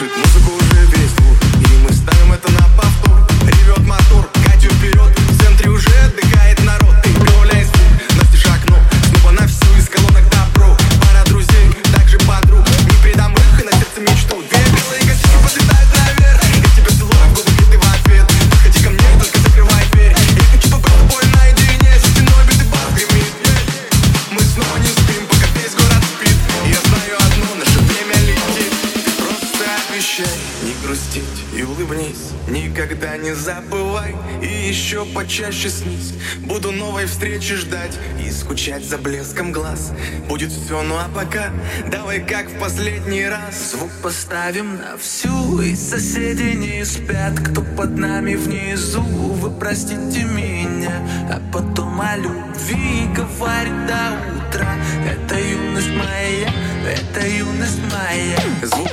Слышит музыку уже весь двор, и мы ставим это на повтор. Ревет мотор, Катю вперед, в центре уже отдыхает народ. Ты гуляй настежь окно, снова на всю из колонок добро. Пара друзей, также подруг, не предам их и на сердце мечту. Две белые просто обещай не грустить и улыбнись. Никогда не забывай и еще почаще снись. Буду новой встречи ждать и скучать за блеском глаз. Будет все, ну а пока давай как в последний раз. Звук поставим на всю, и соседи не спят, кто под нами внизу. Вы простите меня, а потом о любви говорит до утра. Это юность моя, это юность моя. Звук